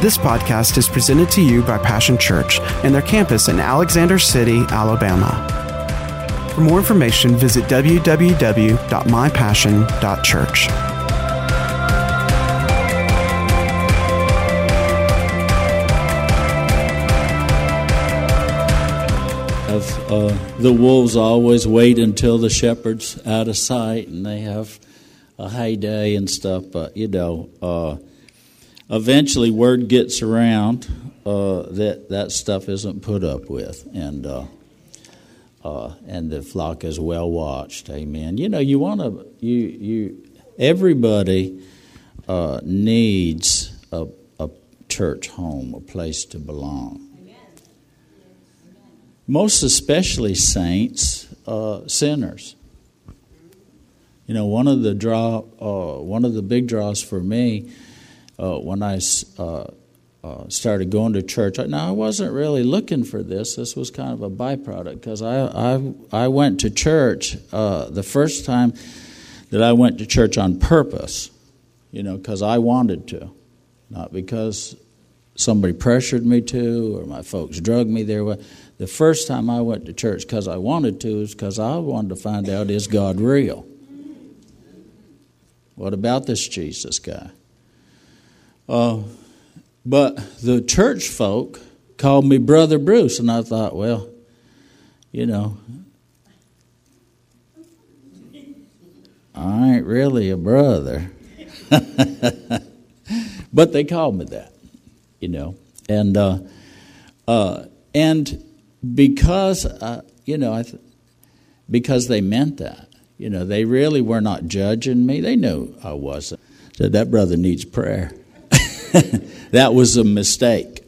This podcast is presented to you by Passion Church and their campus in Alexander City, Alabama. For more information, visit www.mypassion.church. Of uh, the wolves always wait until the shepherd's out of sight and they have a heyday and stuff, but you know, uh, eventually word gets around uh, that that stuff isn't put up with, and uh, uh, and the flock is well watched. Amen. You know, you want to you you everybody uh, needs a, a church home, a place to belong. Most especially saints, uh, sinners. You know, one of the draw, uh, one of the big draws for me uh, when I uh, uh, started going to church. Now I wasn't really looking for this. This was kind of a byproduct because I, I I went to church uh, the first time that I went to church on purpose. You know, because I wanted to, not because somebody pressured me to or my folks drugged me there. The first time I went to church because I wanted to is because I wanted to find out is God real? What about this Jesus guy? Uh, but the church folk called me Brother Bruce, and I thought, well, you know, I ain't really a brother. but they called me that, you know. And, uh, uh, and because, uh, you know, I th- because they meant that, you know, they really were not judging me. They knew I wasn't. Said, that brother needs prayer. that was a mistake.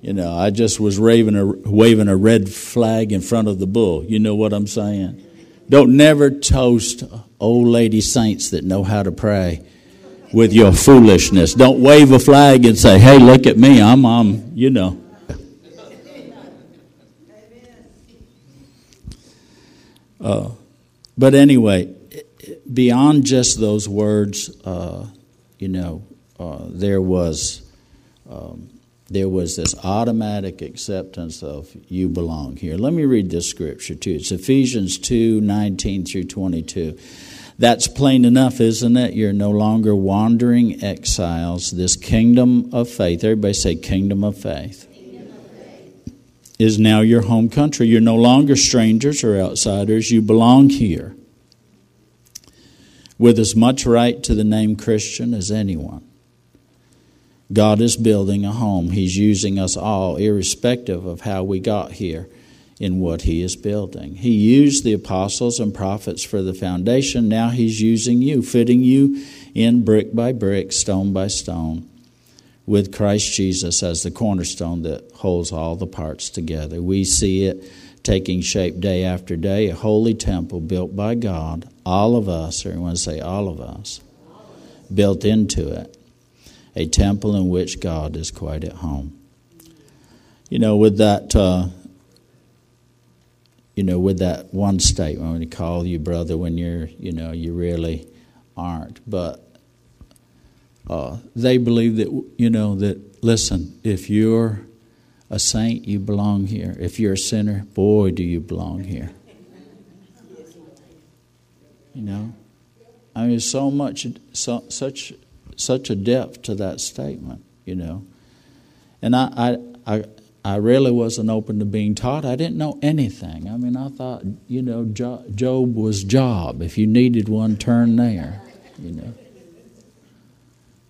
You know, I just was waving a, waving a red flag in front of the bull. You know what I'm saying? Don't never toast old lady saints that know how to pray with your foolishness. Don't wave a flag and say, "Hey, look at me. I'm, I'm, you know." Uh, but anyway, beyond just those words, uh, you know, uh, there was um, there was this automatic acceptance of you belong here. Let me read this scripture too. It's Ephesians two nineteen through 22. That's plain enough, isn't it? You're no longer wandering exiles. This kingdom of faith, everybody say, kingdom of faith, kingdom of faith. is now your home country. You're no longer strangers or outsiders. You belong here with as much right to the name Christian as anyone. God is building a home. He's using us all, irrespective of how we got here, in what He is building. He used the apostles and prophets for the foundation. Now He's using you, fitting you in brick by brick, stone by stone, with Christ Jesus as the cornerstone that holds all the parts together. We see it taking shape day after day, a holy temple built by God, all of us, everyone say all of us, built into it a temple in which God is quite at home. You know, with that, uh, you know, with that one statement, when he call you brother, when you're, you know, you really aren't. But uh, they believe that, you know, that, listen, if you're a saint, you belong here. If you're a sinner, boy, do you belong here. You know? I mean, so much, so, such such a depth to that statement, you know. And I, I, I, I really wasn't open to being taught. I didn't know anything. I mean, I thought, you know, Job was Job. If you needed one, turn there, you know.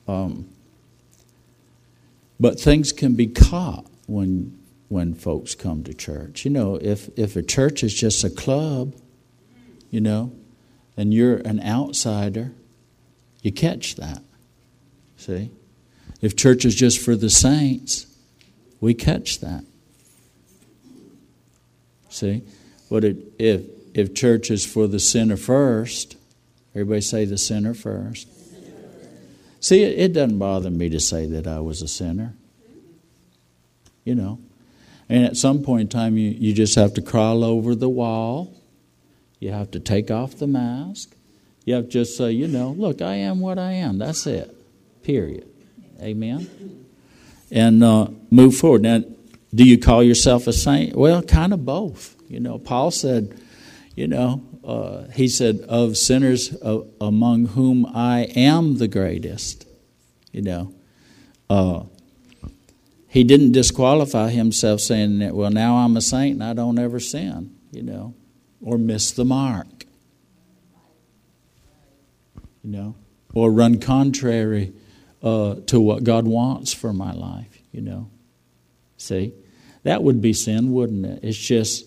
Um, but things can be caught when when folks come to church. You know, if if a church is just a club, you know, and you're an outsider, you catch that. See? If church is just for the saints, we catch that. See? But if, if church is for the sinner first, everybody say the sinner first. See, it, it doesn't bother me to say that I was a sinner. You know. And at some point in time, you, you just have to crawl over the wall. You have to take off the mask. You have to just say, you know, look, I am what I am. That's it. Period. Amen. and uh, move forward. Now, do you call yourself a saint? Well, kind of both. You know, Paul said, you know, uh, he said, of sinners uh, among whom I am the greatest. You know, uh, he didn't disqualify himself saying that, well, now I'm a saint and I don't ever sin, you know, or miss the mark, you know, or run contrary uh, to what God wants for my life, you know. See, that would be sin, wouldn't it? It's just.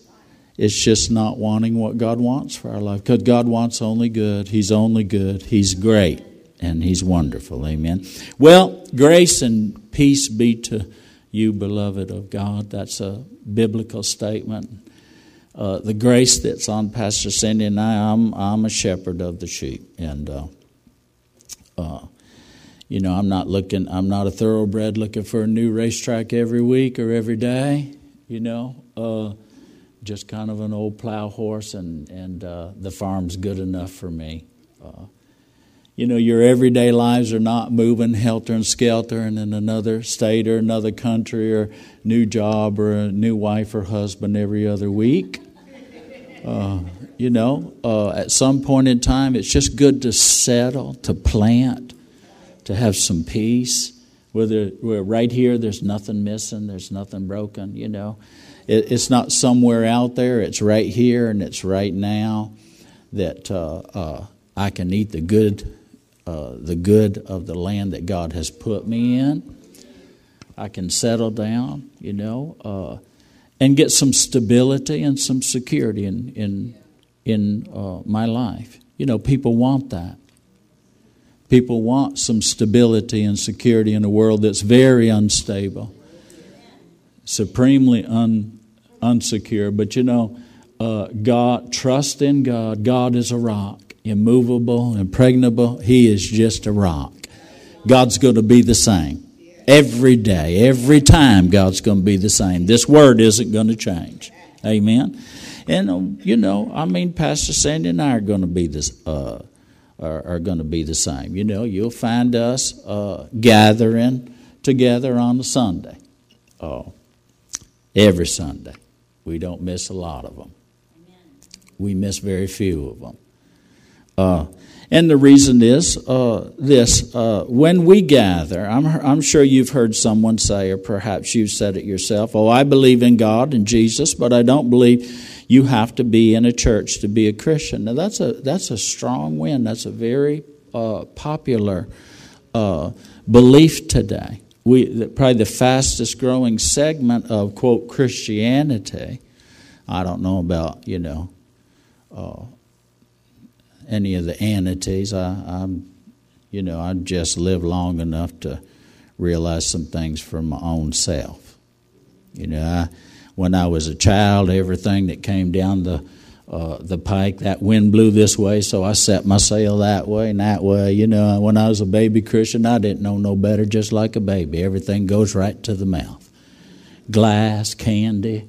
It's just not wanting what God wants for our life. Because God wants only good. He's only good. He's great. And He's wonderful. Amen. Well, grace and peace be to you, beloved of God. That's a biblical statement. Uh, the grace that's on Pastor Cindy and I, I'm, I'm a shepherd of the sheep. And, uh, uh, you know, I'm not looking, I'm not a thoroughbred looking for a new racetrack every week or every day, you know. Uh, just kind of an old plow horse, and, and uh, the farm's good enough for me. Uh, you know, your everyday lives are not moving helter and skelter and in another state or another country or new job or a new wife or husband every other week. Uh, you know, uh, at some point in time, it's just good to settle, to plant, to have some peace. Whether we're right here, there's nothing missing, there's nothing broken, you know. It, it's not somewhere out there, it's right here and it's right now that uh, uh I can eat the good uh, the good of the land that God has put me in. I can settle down, you know, uh, and get some stability and some security in in in uh, my life. You know, people want that. People want some stability and security in a world that's very unstable, supremely un, unsecure. But you know, uh, God, trust in God. God is a rock immovable, impregnable. He is just a rock. God's going to be the same. Every day, every time, God's going to be the same. This word isn't going to change. Amen. And um, you know, I mean, Pastor Sandy and I are going to be this. Uh, are, are going to be the same. You know, you'll find us uh, gathering together on a Sunday. Oh, every Sunday. We don't miss a lot of them. We miss very few of them. Uh, and the reason is uh, this uh, when we gather, I'm, I'm sure you've heard someone say, or perhaps you've said it yourself, oh, I believe in God and Jesus, but I don't believe you have to be in a church to be a Christian. Now, that's a, that's a strong win. That's a very uh, popular uh, belief today. We, probably the fastest growing segment of, quote, Christianity. I don't know about, you know, uh, any of the anities. I, I'm, you know, I just lived long enough to realize some things for my own self. You know, I, when I was a child, everything that came down the uh, the pike, that wind blew this way, so I set my sail that way and that way. You know, when I was a baby Christian, I didn't know no better, just like a baby. Everything goes right to the mouth. Glass, candy,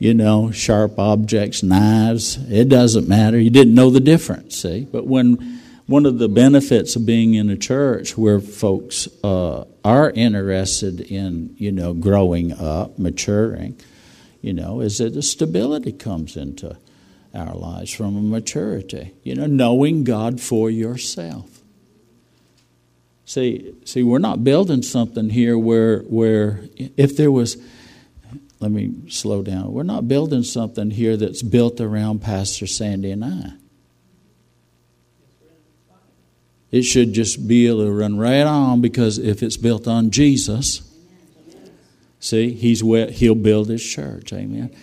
you know, sharp objects, knives. It doesn't matter. You didn't know the difference, see? But when one of the benefits of being in a church where folks uh, are interested in, you know, growing up, maturing, you know, is that the stability comes into our lives from a maturity, you know, knowing God for yourself. See, see, we're not building something here where, where if there was let me slow down. We're not building something here that's built around Pastor Sandy and I. It should just be able to run right on because if it's built on Jesus, see, he's he'll build his church. Amen.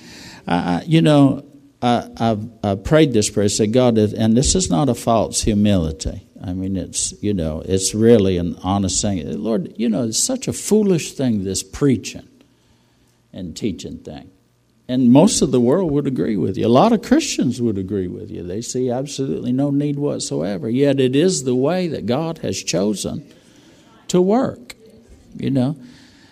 I, you know, I, I've, I prayed this prayer. I said, God, and this is not a false humility. I mean, it's you know, it's really an honest thing. Lord, you know, it's such a foolish thing. This preaching and teaching thing. And most of the world would agree with you. A lot of Christians would agree with you. They see absolutely no need whatsoever. Yet it is the way that God has chosen to work. You know,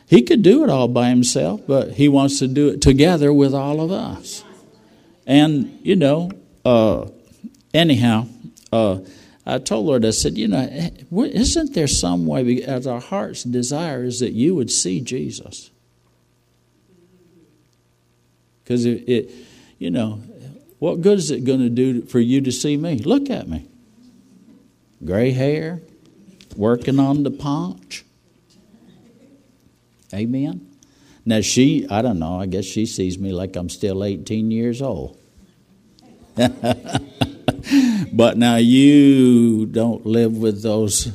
He could do it all by Himself, but He wants to do it together with all of us. And, you know, uh, anyhow, uh, I told Lord, I said, you know, isn't there some way, as our heart's desire is that you would see Jesus? Because it, it, you know, what good is it going to do for you to see me? Look at me. Gray hair, working on the paunch. Amen. Now she, I don't know, I guess she sees me like I'm still 18 years old. but now you don't live with those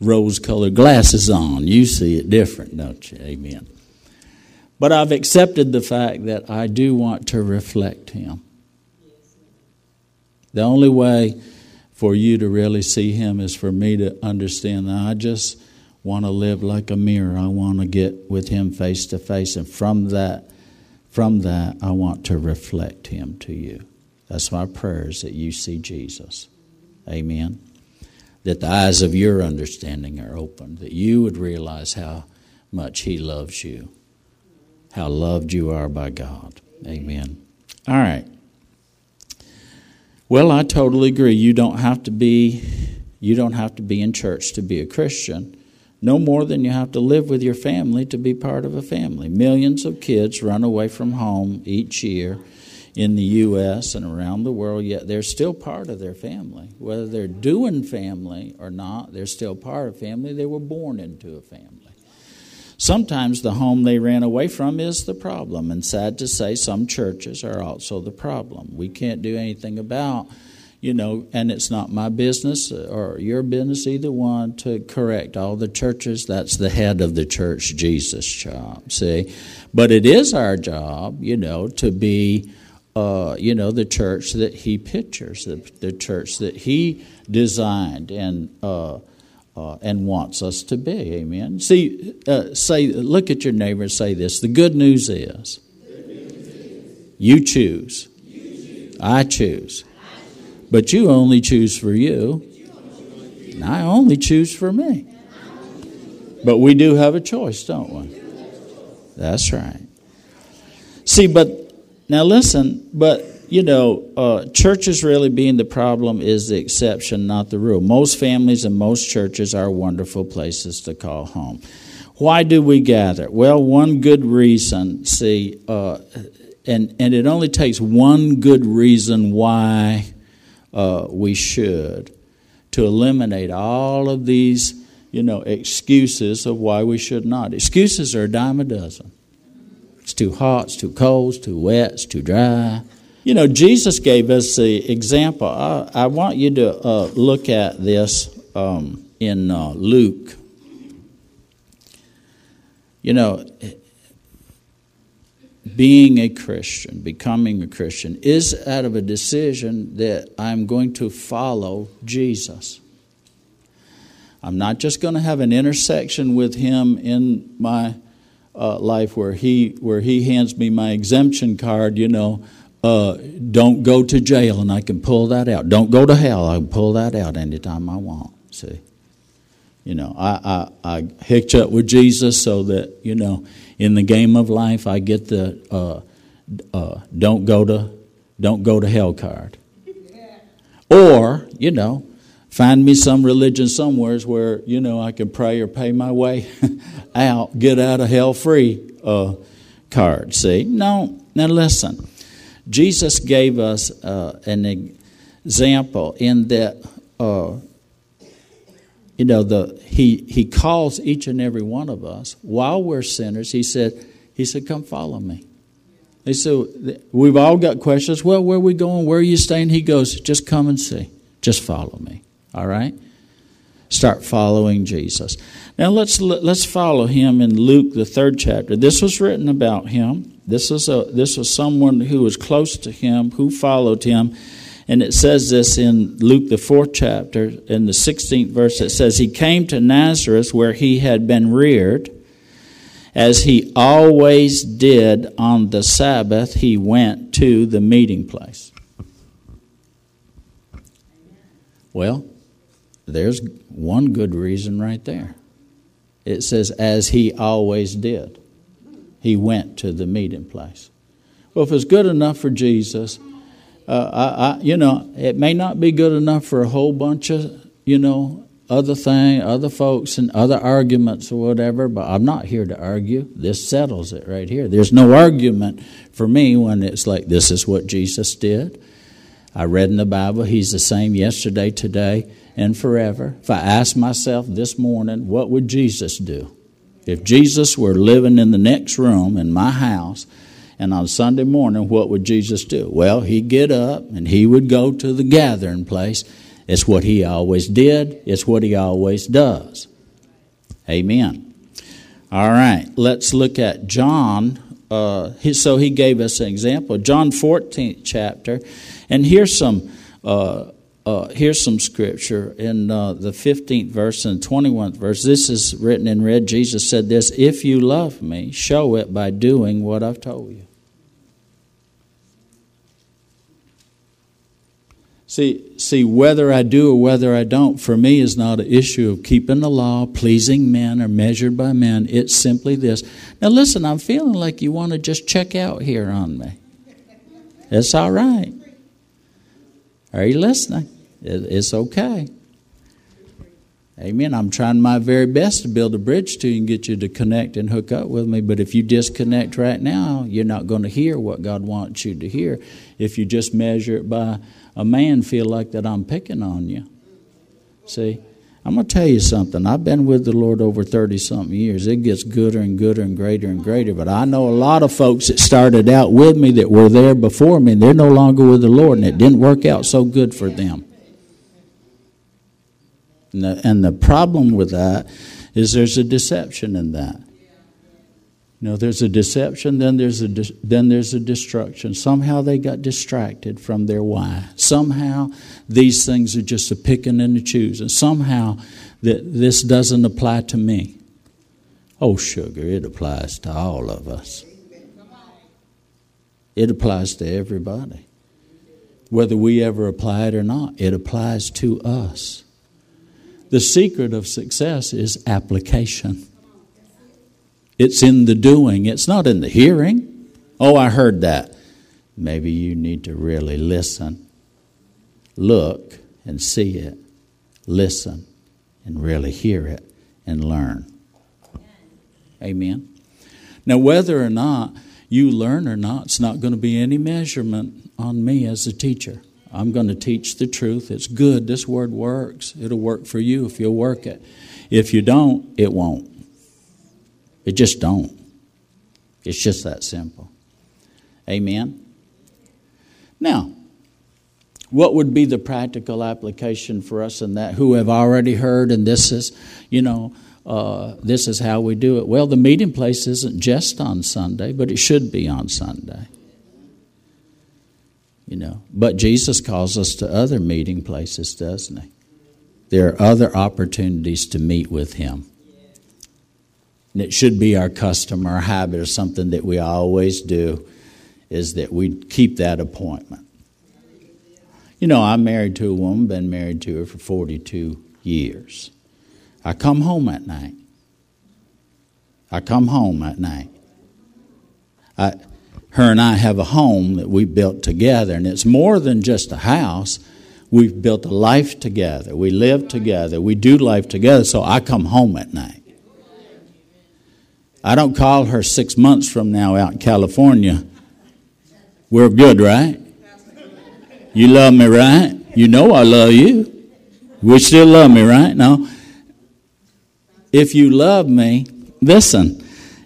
rose colored glasses on. You see it different, don't you? Amen. But I've accepted the fact that I do want to reflect Him. The only way for you to really see Him is for me to understand that I just want to live like a mirror. I want to get with Him face to face, and from that, from that, I want to reflect Him to you. That's my prayers that you see Jesus. Amen. That the eyes of your understanding are open, that you would realize how much He loves you, how loved you are by God. Amen. All right. Well, I totally agree. You don't have to be you don't have to be in church to be a Christian. No more than you have to live with your family to be part of a family. Millions of kids run away from home each year in the U.S. and around the world, yet they're still part of their family. Whether they're doing family or not, they're still part of family. They were born into a family. Sometimes the home they ran away from is the problem, and sad to say, some churches are also the problem. We can't do anything about, you know, and it's not my business or your business, either one, to correct all the churches. That's the head of the church, Jesus' job, see? But it is our job, you know, to be uh, you know, the church that he pictures, the, the church that he designed and uh, uh, and wants us to be. Amen. See, uh, say, look at your neighbor and say this: the good news is, you choose. I choose, but you only choose for you. And I only choose for me. But we do have a choice, don't we? That's right. See, but now, listen, but you know, uh, churches really being the problem is the exception, not the rule. Most families and most churches are wonderful places to call home. Why do we gather? Well, one good reason, see, uh, and, and it only takes one good reason why uh, we should to eliminate all of these, you know, excuses of why we should not. Excuses are a dime a dozen. It's too hot, it's too cold, it's too wet, it's too dry. You know, Jesus gave us the example. I, I want you to uh, look at this um, in uh, Luke. You know, being a Christian, becoming a Christian, is out of a decision that I'm going to follow Jesus. I'm not just going to have an intersection with Him in my uh, life where he where he hands me my exemption card, you know, uh, don't go to jail and I can pull that out. Don't go to hell. I can pull that out anytime I want. See, you know, I, I, I hitch up with Jesus so that you know, in the game of life, I get the uh, uh don't go to don't go to hell card. Or you know, find me some religion somewheres where you know I can pray or pay my way out, get out of hell free uh, card. See, no. Now listen, Jesus gave us uh, an example in that uh, you know the he he calls each and every one of us while we're sinners. He said he said, "Come follow me." He said, "We've all got questions. Well, where are we going? Where are you staying?" He goes, "Just come and see. Just follow me." All right? Start following Jesus. Now let's let's follow him in Luke the 3rd chapter. This was written about him. This is a this was someone who was close to him, who followed him. And it says this in Luke the 4th chapter in the 16th verse it says he came to Nazareth where he had been reared as he always did on the Sabbath, he went to the meeting place. Well, there's one good reason right there. It says, as he always did, he went to the meeting place. Well, if it's good enough for Jesus, Uh, I, I, you know, it may not be good enough for a whole bunch of, you know, other thing, other folks, and other arguments or whatever. But I'm not here to argue. This settles it right here. There's no argument for me when it's like this is what Jesus did. I read in the Bible, He's the same yesterday, today, and forever. If I ask myself this morning, what would Jesus do? If Jesus were living in the next room in my house, and on Sunday morning, what would Jesus do? Well, he'd get up and he would go to the gathering place. It's what he always did, it's what he always does. Amen. All right, let's look at John. Uh, he, so he gave us an example. John 14th chapter. And here's some. Uh, uh, here's some scripture in uh, the 15th verse and 21st verse. This is written in red. Jesus said this If you love me, show it by doing what I've told you. See, see, whether I do or whether I don't, for me, is not an issue of keeping the law, pleasing men, or measured by men. It's simply this. Now, listen, I'm feeling like you want to just check out here on me. It's all right. Are you listening? It's okay. Amen. I'm trying my very best to build a bridge to you and get you to connect and hook up with me. But if you disconnect right now, you're not going to hear what God wants you to hear. If you just measure it by a man, feel like that I'm picking on you. See? I'm going to tell you something. I've been with the Lord over 30 something years. It gets gooder and gooder and greater and greater. But I know a lot of folks that started out with me that were there before me, and they're no longer with the Lord, and it didn't work out so good for them. And the, and the problem with that is there's a deception in that. You know, there's a deception, then there's a then there's a destruction. Somehow they got distracted from their why. Somehow these things are just a picking and a choosing. Somehow that this doesn't apply to me. Oh, sugar, it applies to all of us. It applies to everybody. Whether we ever apply it or not, it applies to us. The secret of success is application. It's in the doing, it's not in the hearing. Oh, I heard that. Maybe you need to really listen, look, and see it, listen, and really hear it and learn. Amen. Now, whether or not you learn or not, it's not going to be any measurement on me as a teacher. I'm going to teach the truth. It's good. This word works. It'll work for you if you'll work it. If you don't, it won't. It just don't. It's just that simple. Amen. Now, what would be the practical application for us in that who have already heard and this is, you know, uh, this is how we do it? Well, the meeting place isn't just on Sunday, but it should be on Sunday. You know, but Jesus calls us to other meeting places, doesn't he? There are other opportunities to meet with him. And it should be our custom or habit or something that we always do is that we keep that appointment. You know, I'm married to a woman, been married to her for 42 years. I come home at night. I come home at night. I, her and I have a home that we built together, and it's more than just a house. We've built a life together. We live together. We do life together, so I come home at night. I don't call her six months from now out in California. We're good, right? You love me, right? You know I love you. We still love me, right? No. If you love me, listen.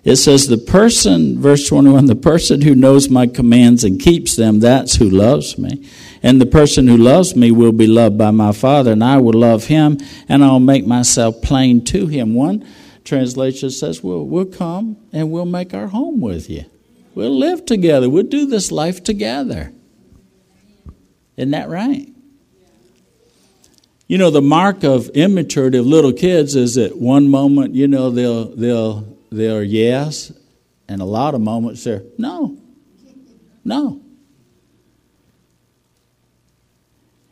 It says, the person, verse 21, the person who knows my commands and keeps them, that's who loves me. And the person who loves me will be loved by my Father, and I will love him, and I'll make myself plain to him. One translation says, well, we'll come and we'll make our home with you. We'll live together. We'll do this life together. Isn't that right? You know, the mark of immaturity of little kids is that one moment, you know, they'll they'll they're yes, and a lot of moments they're no. No.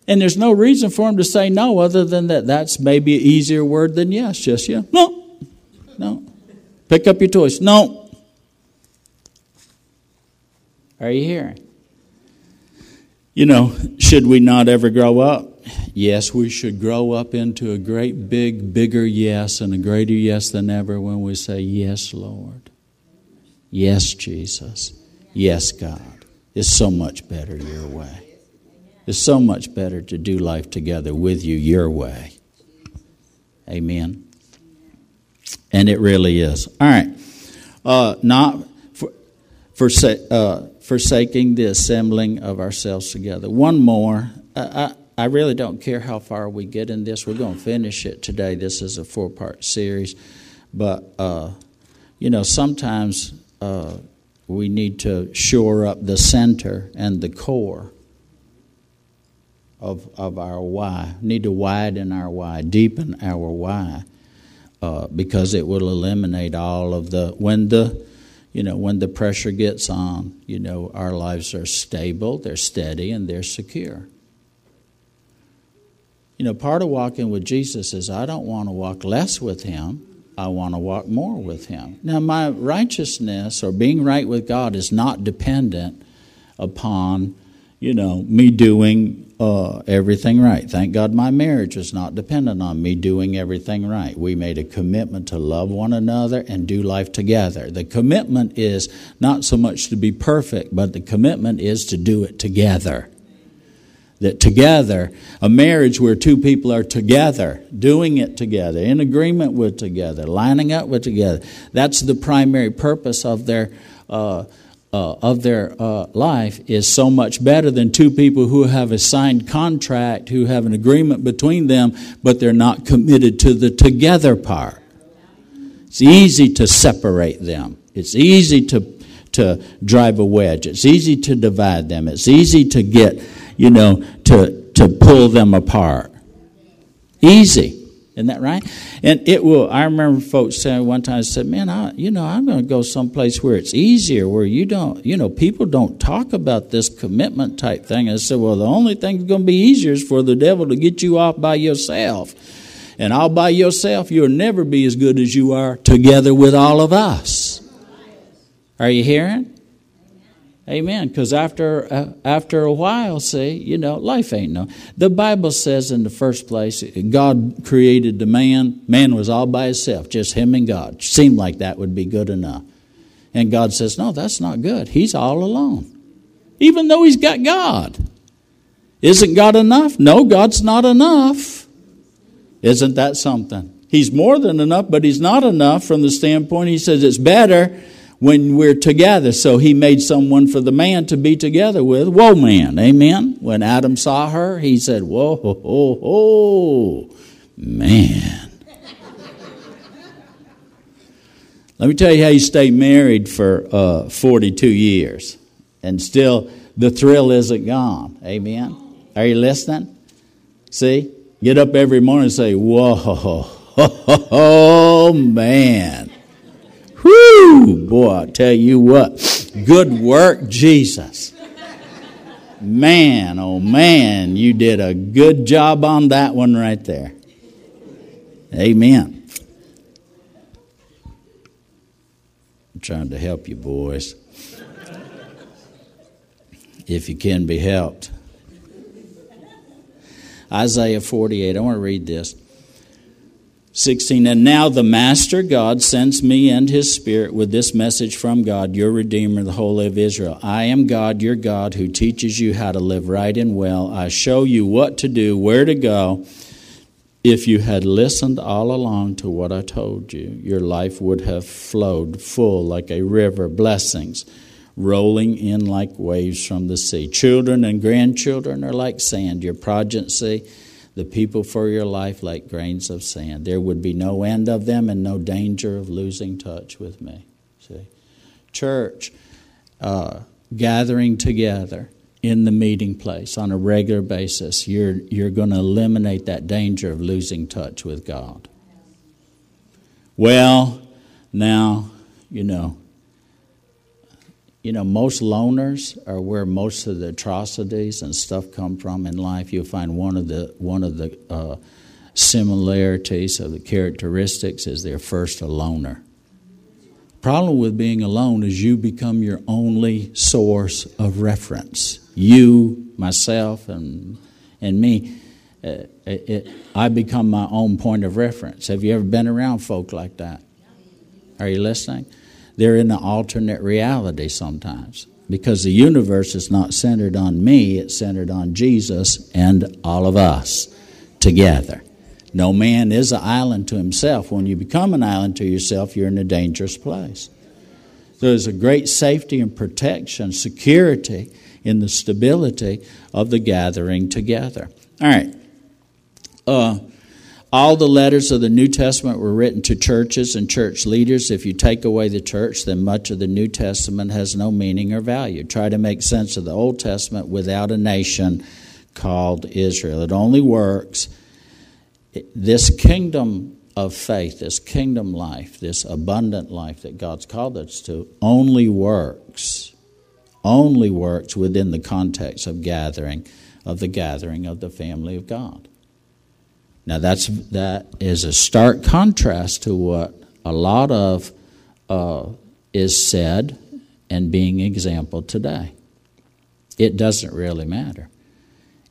And there's no reason for them to say no other than that that's maybe an easier word than yes. Just yeah. No. No. Pick up your toys. No. Are you hearing? You know, should we not ever grow up? Yes, we should grow up into a great big, bigger yes and a greater yes than ever when we say, Yes, Lord. Yes, Jesus. Yes, God. It's so much better your way. It's so much better to do life together with you your way. Amen. And it really is. All right. Uh, not for, for, uh, forsaking the assembling of ourselves together. One more. I, I, I really don't care how far we get in this. We're going to finish it today. This is a four part series. But, uh, you know, sometimes uh, we need to shore up the center and the core of, of our why. Need to widen our why, deepen our why, uh, because it will eliminate all of the when the you know when the pressure gets on. You know our lives are stable, they're steady, and they're secure. You know, part of walking with Jesus is I don't want to walk less with Him. I want to walk more with Him. Now, my righteousness or being right with God is not dependent upon, you know, me doing uh, everything right. Thank God my marriage is not dependent on me doing everything right. We made a commitment to love one another and do life together. The commitment is not so much to be perfect, but the commitment is to do it together. That together, a marriage where two people are together, doing it together, in agreement with together, lining up with together, that's the primary purpose of their. Uh, uh, of their uh, life is so much better than two people who have a signed contract, who have an agreement between them, but they're not committed to the together part. It's easy to separate them. It's easy to to drive a wedge. It's easy to divide them. It's easy to get, you know, to to pull them apart. Easy. Isn't that right? And it will. I remember folks saying one time, I said, "Man, I, you know, I'm going to go someplace where it's easier, where you don't, you know, people don't talk about this commitment type thing." And I said, "Well, the only thing that's going to be easier is for the devil to get you off by yourself, and all by yourself, you'll never be as good as you are together with all of us." Are you hearing? Amen. Because after uh, after a while, see, you know, life ain't no. The Bible says in the first place, God created the man. Man was all by himself, just him and God. Seemed like that would be good enough. And God says, no, that's not good. He's all alone, even though he's got God. Isn't God enough? No, God's not enough. Isn't that something? He's more than enough, but he's not enough from the standpoint. He says it's better when we're together. So he made someone for the man to be together with. Whoa, man. Amen. When Adam saw her, he said, Whoa, ho, ho, ho. man. Let me tell you how you stay married for uh, 42 years and still the thrill isn't gone. Amen. Are you listening? See? Get up every morning and say, Whoa, oh, man. Whoo! Boy, I tell you what, good work, Jesus. Man, oh man, you did a good job on that one right there. Amen. I'm trying to help you, boys. If you can be helped. Isaiah 48, I want to read this. 16 and now the master god sends me and his spirit with this message from god your redeemer the holy of israel. I am god your god who teaches you how to live right and well. I show you what to do where to go if you had listened all along to what i told you your life would have flowed full like a river blessings rolling in like waves from the sea. Children and grandchildren are like sand your progeny the people for your life like grains of sand. There would be no end of them and no danger of losing touch with me. See? Church, uh, gathering together in the meeting place on a regular basis, you're, you're going to eliminate that danger of losing touch with God. Well, now, you know, you know, most loners are where most of the atrocities and stuff come from in life. You'll find one of the one of the uh, similarities of the characteristics is they're first a loner. Problem with being alone is you become your only source of reference. You myself and, and me, uh, it, it, I become my own point of reference. Have you ever been around folk like that? Are you listening? They're in an alternate reality sometimes because the universe is not centered on me, it's centered on Jesus and all of us together. No man is an island to himself. When you become an island to yourself, you're in a dangerous place. There's a great safety and protection, security in the stability of the gathering together. All right. Uh, all the letters of the New Testament were written to churches and church leaders. If you take away the church, then much of the New Testament has no meaning or value. Try to make sense of the Old Testament without a nation called Israel. It only works. This kingdom of faith, this kingdom life, this abundant life that God's called us to, only works, only works within the context of gathering, of the gathering of the family of God. Now that's that is a stark contrast to what a lot of uh, is said and being exampled today. It doesn't really matter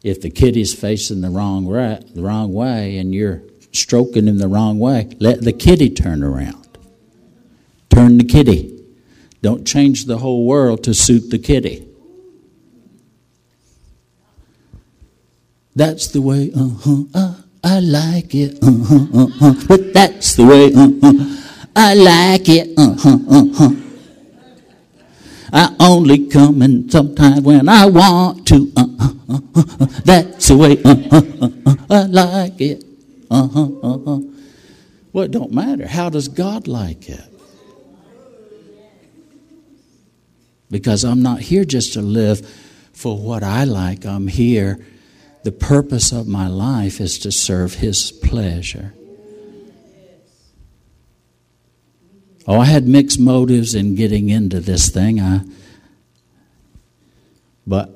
if the kitty's facing the wrong right, the wrong way and you're stroking him the wrong way. Let the kitty turn around. Turn the kitty. Don't change the whole world to suit the kitty. That's the way. Uh huh. Uh. I like it, uh-huh, uh-huh. But that's the way, uh-huh. I like it, uh-huh, uh-huh. I only come in sometimes when I want to, uh-huh, uh-huh. That's the way, uh-huh, uh-huh. I like it, uh-huh, uh-huh. Well, it don't matter. How does God like it? Because I'm not here just to live for what I like. I'm here the purpose of my life is to serve His pleasure. Oh, I had mixed motives in getting into this thing. I, but,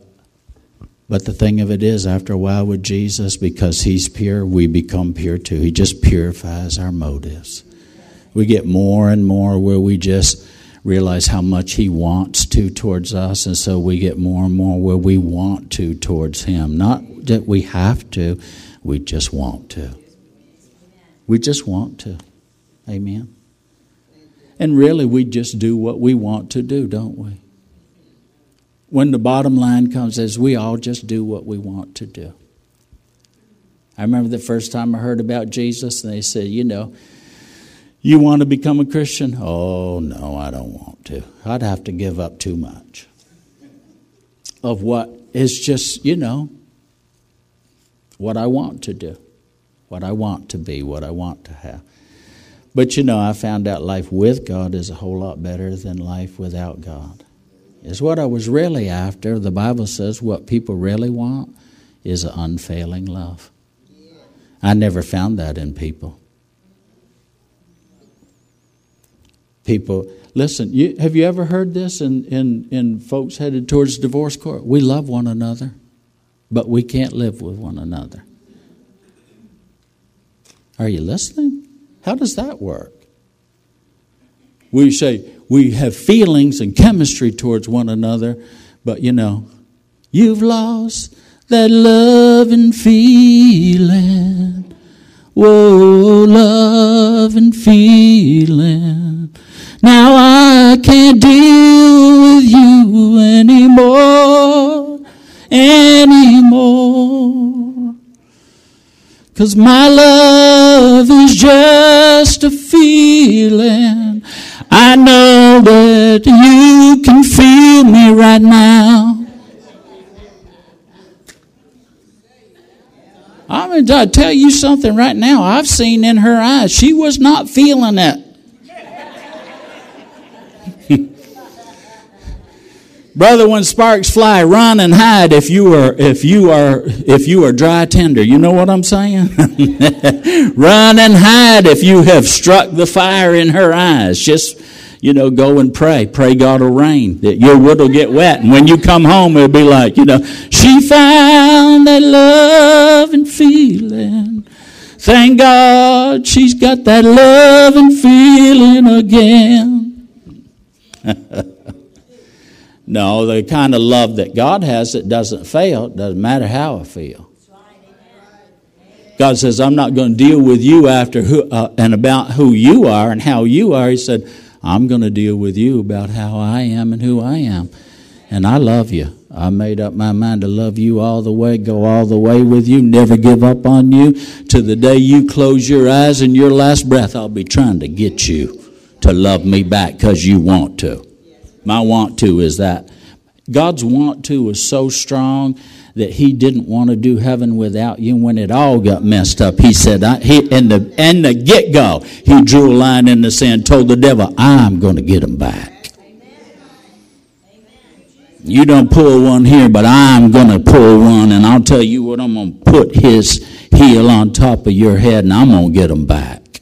but the thing of it is, after a while with Jesus, because He's pure, we become pure too. He just purifies our motives. We get more and more where we just realize how much He wants to towards us, and so we get more and more where we want to towards Him. Not that we have to, we just want to. We just want to. Amen. And really, we just do what we want to do, don't we? When the bottom line comes, as we all just do what we want to do. I remember the first time I heard about Jesus, and they said, you know, you want to become a Christian? Oh, no, I don't want to. I'd have to give up too much of what is just, you know, what I want to do, what I want to be, what I want to have. But you know, I found out life with God is a whole lot better than life without God. Is what I was really after. The Bible says what people really want is an unfailing love. I never found that in people. People, listen, you, have you ever heard this in, in, in folks headed towards divorce court? We love one another but we can't live with one another. Are you listening? How does that work? We say we have feelings and chemistry towards one another, but you know, you've lost that love and feeling. Whoa, love and feeling. Now I can't deal with you anymore anymore. Cause my love is just a feeling. I know that you can feel me right now. I'm to tell you something right now. I've seen in her eyes, she was not feeling it. Brother, when sparks fly, run and hide if you are if you are if you are dry tender. You know what I'm saying? run and hide if you have struck the fire in her eyes. Just you know, go and pray. Pray God will rain. That your wood will get wet. And when you come home, it'll be like, you know, she found that love and feeling. Thank God she's got that love and feeling again. No, the kind of love that God has that doesn't fail. Doesn't matter how I feel. God says, I'm not going to deal with you after who, uh, and about who you are and how you are. He said, I'm going to deal with you about how I am and who I am. And I love you. I made up my mind to love you all the way, go all the way with you, never give up on you. To the day you close your eyes and your last breath, I'll be trying to get you to love me back because you want to. My want to is that. God's want to was so strong that He didn't want to do heaven without you. When it all got messed up, He said, I, he, in the, in the get go, He drew a line in the sand, told the devil, I'm going to get him back. You don't pull one here, but I'm going to pull one, and I'll tell you what, I'm going to put his heel on top of your head, and I'm going to get them back.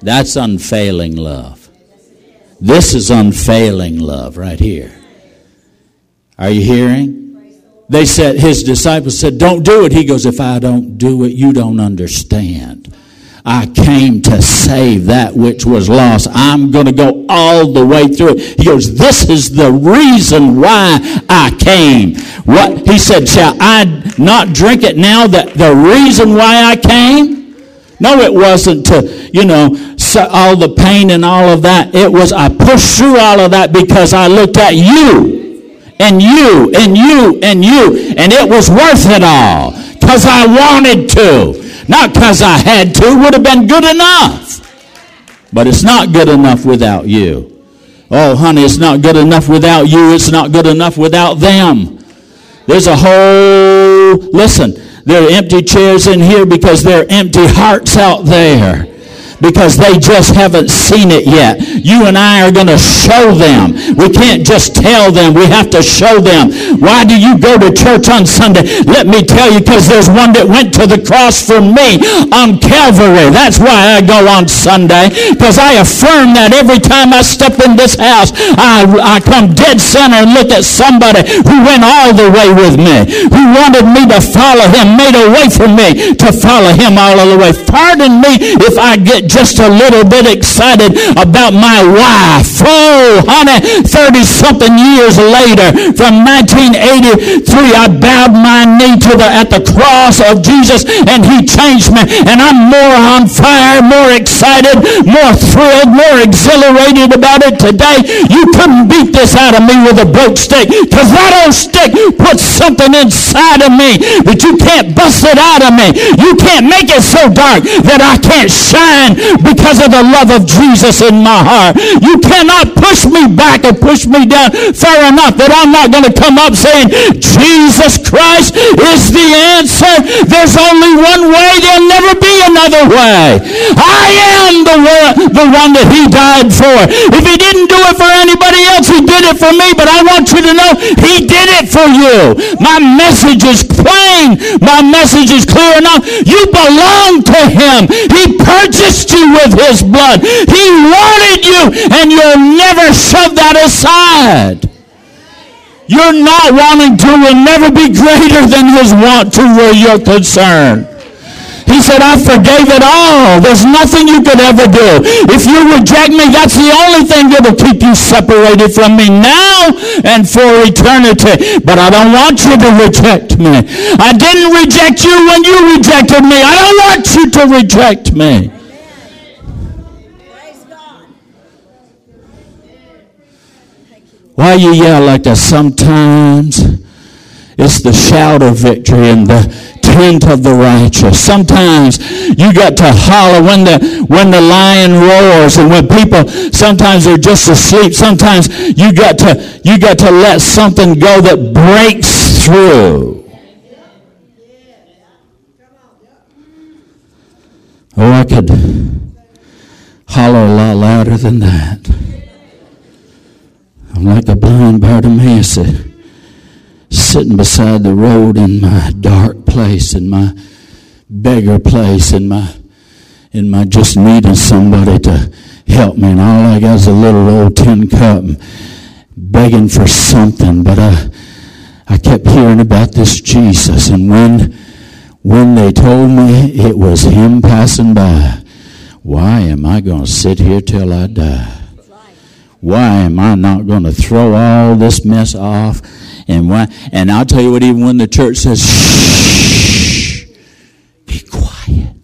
That's unfailing love. This is unfailing love right here. Are you hearing? They said, his disciples said, Don't do it. He goes, If I don't do it, you don't understand. I came to save that which was lost. I'm going to go all the way through it. He goes, This is the reason why I came. What? He said, Shall I not drink it now? That the reason why I came? No, it wasn't to, you know, all the pain and all of that. It was, I pushed through all of that because I looked at you and you and you and you, and it was worth it all because I wanted to. Not because I had to, would have been good enough. But it's not good enough without you. Oh, honey, it's not good enough without you. It's not good enough without them. There's a whole, listen, there are empty chairs in here because there are empty hearts out there because they just haven't seen it yet. You and I are going to show them. We can't just tell them. We have to show them. Why do you go to church on Sunday? Let me tell you, because there's one that went to the cross for me on Calvary. That's why I go on Sunday, because I affirm that every time I step in this house, I, I come dead center and look at somebody who went all the way with me, who wanted me to follow him, made a way for me to follow him all the way. Pardon me if I get just a little bit excited about my wife. Oh, honey, 30 something years later, from 1983, I bowed my knee to the, at the cross of Jesus and he changed me. And I'm more on fire, more excited, more thrilled, more exhilarated about it today. You couldn't beat this out of me with a broke stick because that old stick puts something inside of me that you can't bust it out of me. You can't make it so dark that I can't shine because of the love of Jesus in my heart. You cannot push me back or push me down far enough that I'm not going to come up saying, Jesus Christ is the answer. There's only one way. There'll never be another way. I am the one, the one that he died for. If he didn't do it for anybody else, he did it for me. But I want you to know he did it for you. My message is plain. My message is clear enough. You belong to him. He purchased you with his blood. He wanted you, and you'll never shove that aside. You're not wanting to will never be greater than his want to where you're concerned. He said, I forgave it all. There's nothing you could ever do. If you reject me, that's the only thing that will keep you separated from me now and for eternity. But I don't want you to reject me. I didn't reject you when you rejected me. I don't want you to reject me. Why you yell like that? Sometimes it's the shout of victory and the tent of the righteous. Sometimes you got to holler when the when the lion roars and when people sometimes they're just asleep. Sometimes you got to you got to let something go that breaks through. Oh, I could holler a lot louder than that. I'm like a blind Bartimaeus sitting beside the road in my dark place, in my beggar place, in my in my just needing somebody to help me. And all I got is a little old tin cup begging for something. But I I kept hearing about this Jesus. And when when they told me it was him passing by, why am I going to sit here till I die? Why am I not going to throw all this mess off? And why? And I'll tell you what, even when the church says, shh, be quiet,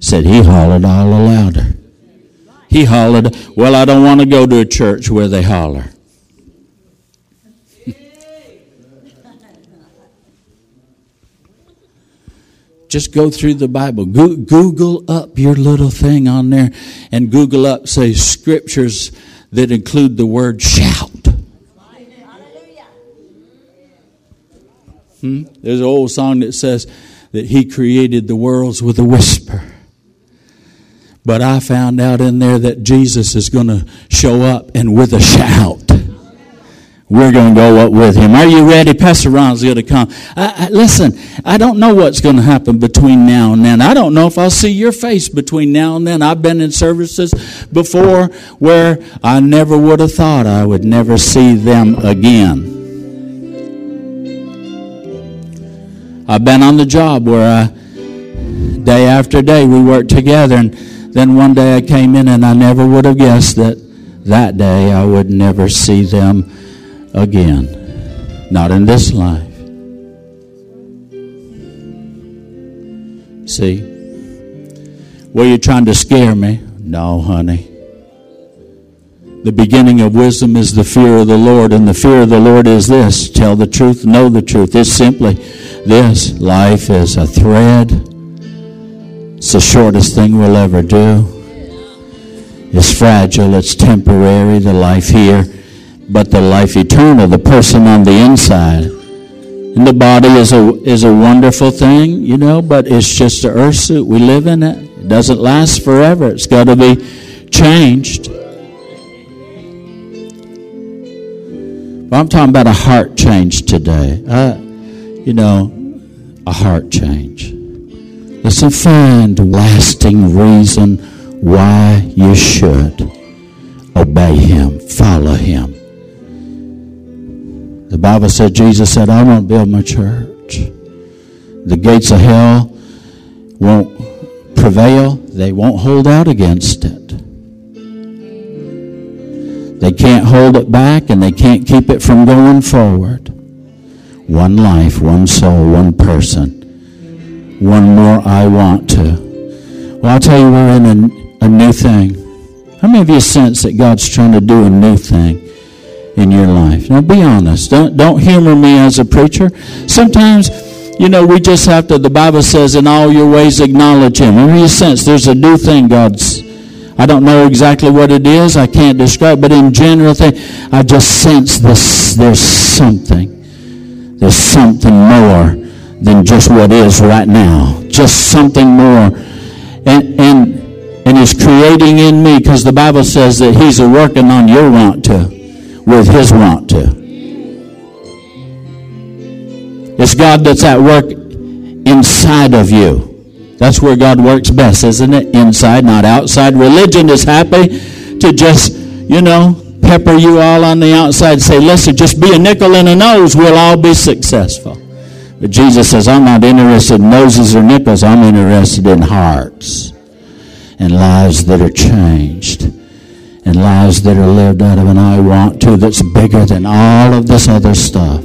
said he hollered all the louder. He hollered, well, I don't want to go to a church where they holler. Just go through the Bible. Google up your little thing on there and Google up, say, scriptures that include the word shout. Hmm? There's an old song that says that he created the worlds with a whisper. But I found out in there that Jesus is going to show up and with a shout. We're going to go up with him. Are you ready? Pastor Ron's going to come. I, I, listen, I don't know what's going to happen between now and then. I don't know if I'll see your face between now and then. I've been in services before where I never would have thought I would never see them again. I've been on the job where I, day after day we worked together and then one day I came in and I never would have guessed that that day I would never see them again. Not in this life. See? Were you trying to scare me? No, honey. The beginning of wisdom is the fear of the Lord, and the fear of the Lord is this tell the truth, know the truth. It's simply this life is a thread, it's the shortest thing we'll ever do. It's fragile, it's temporary, the life here but the life eternal, the person on the inside. And the body is a is a wonderful thing, you know, but it's just an earth suit. We live in it. It doesn't last forever. It's got to be changed. But I'm talking about a heart change today. Uh, you know, a heart change. Listen, find lasting reason why you should obey Him, follow Him. The Bible said, Jesus said, I won't build my church. The gates of hell won't prevail, they won't hold out against it. They can't hold it back and they can't keep it from going forward. One life, one soul, one person. One more I want to. Well, I'll tell you, we're in a, a new thing. How many of you sense that God's trying to do a new thing? In your life. Now be honest. Don't don't humor me as a preacher. Sometimes, you know, we just have to the Bible says in all your ways acknowledge him. In a sense there's a new thing God's I don't know exactly what it is. I can't describe, but in general thing, I just sense this there's something. There's something more than just what is right now. Just something more. And and and he's creating in me because the Bible says that he's a working on your want to with his want to. It's God that's at work inside of you. That's where God works best, isn't it? Inside, not outside. Religion is happy to just, you know, pepper you all on the outside. Say, listen, just be a nickel and a nose. We'll all be successful. But Jesus says, I'm not interested in noses or nickels. I'm interested in hearts and lives that are changed and lives that are lived out of an I want to that's bigger than all of this other stuff,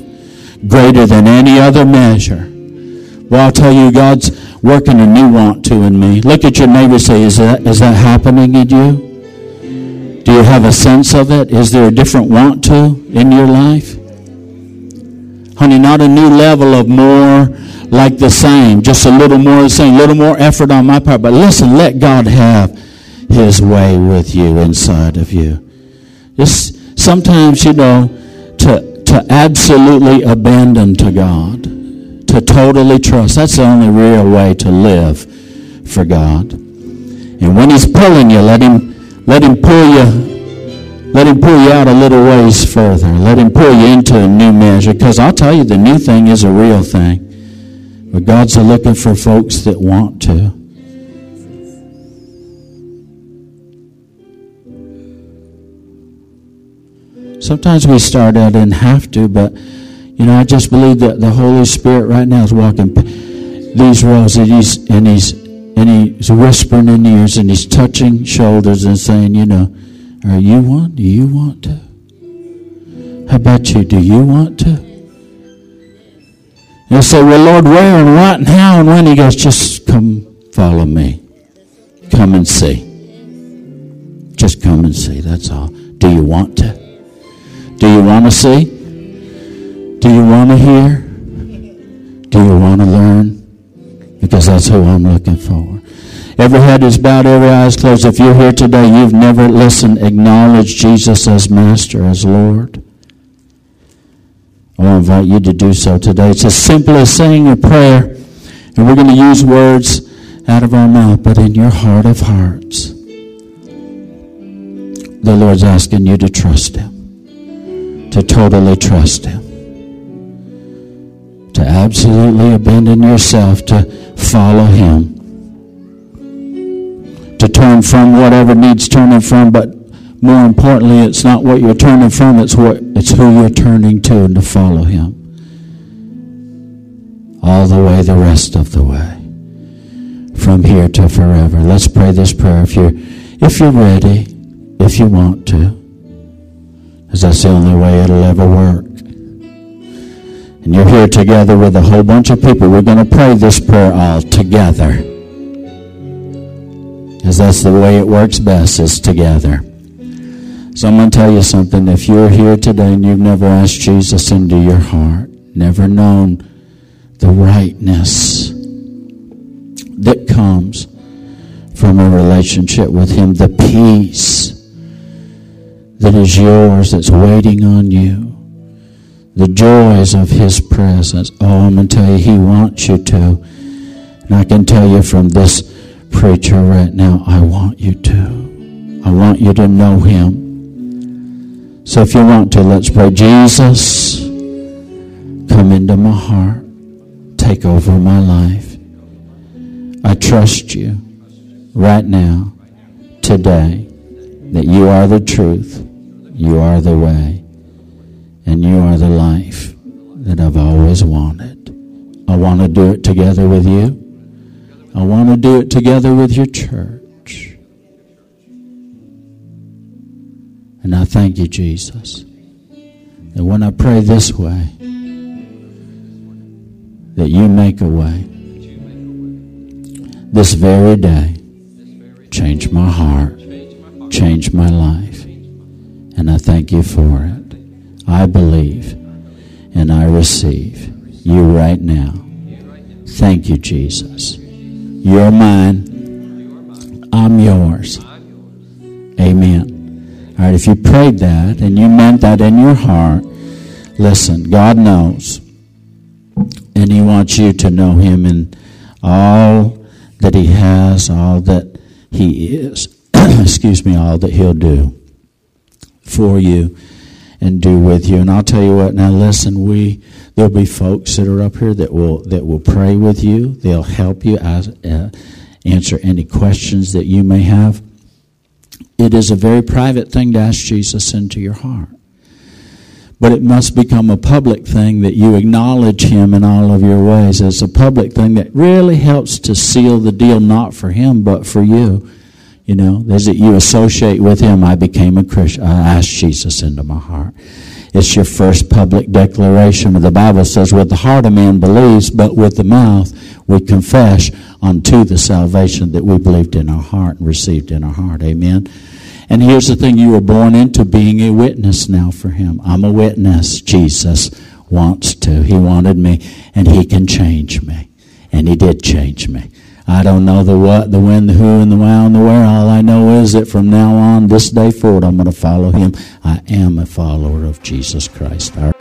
greater than any other measure. Well, I'll tell you, God's working a new want to in me. Look at your neighbor say, is that, is that happening in you? Do you have a sense of it? Is there a different want to in your life? Honey, not a new level of more like the same, just a little more the same, a little more effort on my part. But listen, let God have his way with you inside of you. Just sometimes, you know, to, to absolutely abandon to God, to totally trust. That's the only real way to live for God. And when he's pulling you, let him, let him pull you let him pull you out a little ways further. Let him pull you into a new measure. Because I'll tell you, the new thing is a real thing. But God's looking for folks that want to. Sometimes we start out and have to, but you know, I just believe that the Holy Spirit right now is walking these rows and he's and he's and he's whispering in ears and he's touching shoulders and saying, you know, Are you one? Do you want to? How about you? Do you want to? You'll say, Well, Lord, where and what and how and when? He goes, Just come follow me. Come and see. Just come and see. That's all. Do you want to? Do you want to see? Do you want to hear? Do you want to learn? Because that's who I'm looking for. Every head is bowed, every eye is closed. If you're here today, you've never listened, acknowledge Jesus as Master, as Lord. I invite you to do so today. It's as simple as saying a prayer, and we're going to use words out of our mouth, but in your heart of hearts. The Lord's asking you to trust Him, to totally trust Him, to absolutely abandon yourself, to follow Him to turn from whatever needs turning from, but more importantly, it's not what you're turning from, it's what it's who you're turning to and to follow him. All the way the rest of the way. From here to forever. Let's pray this prayer if you're if you're ready, if you want to. Because that's the only way it'll ever work. And you're here together with a whole bunch of people. We're going to pray this prayer all together. Because that's the way it works best is together. So I'm going to tell you something. If you're here today and you've never asked Jesus into your heart, never known the rightness that comes from a relationship with Him, the peace that is yours, that's waiting on you, the joys of His presence. Oh, I'm going to tell you, He wants you to. And I can tell you from this preacher right now, I want you to. I want you to know Him. So if you want to, let's pray. Jesus, come into my heart. Take over my life. I trust you right now, today, that you are the truth, you are the way, and you are the life that I've always wanted. I want to do it together with you. I want to do it together with your church. And I thank you, Jesus, that when I pray this way, that you make a way. This very day, change my heart, change my life. And I thank you for it. I believe and I receive you right now. Thank you, Jesus. You're mine. I'm yours. Amen. All right, if you prayed that and you meant that in your heart, listen, God knows. And He wants you to know Him in all that He has, all that He is. Excuse me, all that He'll do for you and do with you. And I'll tell you what, now listen, we there'll be folks that are up here that will that will pray with you. They'll help you as, uh, answer any questions that you may have. It is a very private thing to ask Jesus into your heart. But it must become a public thing that you acknowledge Him in all of your ways. It's a public thing that really helps to seal the deal, not for Him, but for you. You know, as that you associate with Him, I became a Christian. I asked Jesus into my heart. It's your first public declaration. The Bible says, with the heart a man believes, but with the mouth we confess unto the salvation that we believed in our heart and received in our heart. Amen. And here's the thing you were born into being a witness now for Him. I'm a witness. Jesus wants to. He wanted me, and He can change me. And He did change me. I don't know the what, the when, the who, and the why, and the where. All I know is that from now on, this day forward, I'm going to follow him. I am a follower of Jesus Christ. Our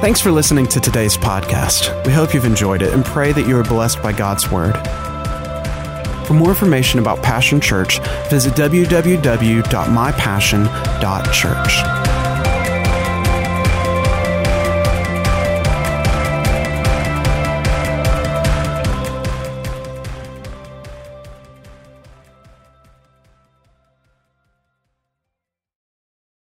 Thanks for listening to today's podcast. We hope you've enjoyed it and pray that you are blessed by God's Word. For more information about Passion Church, visit www.mypassion.church.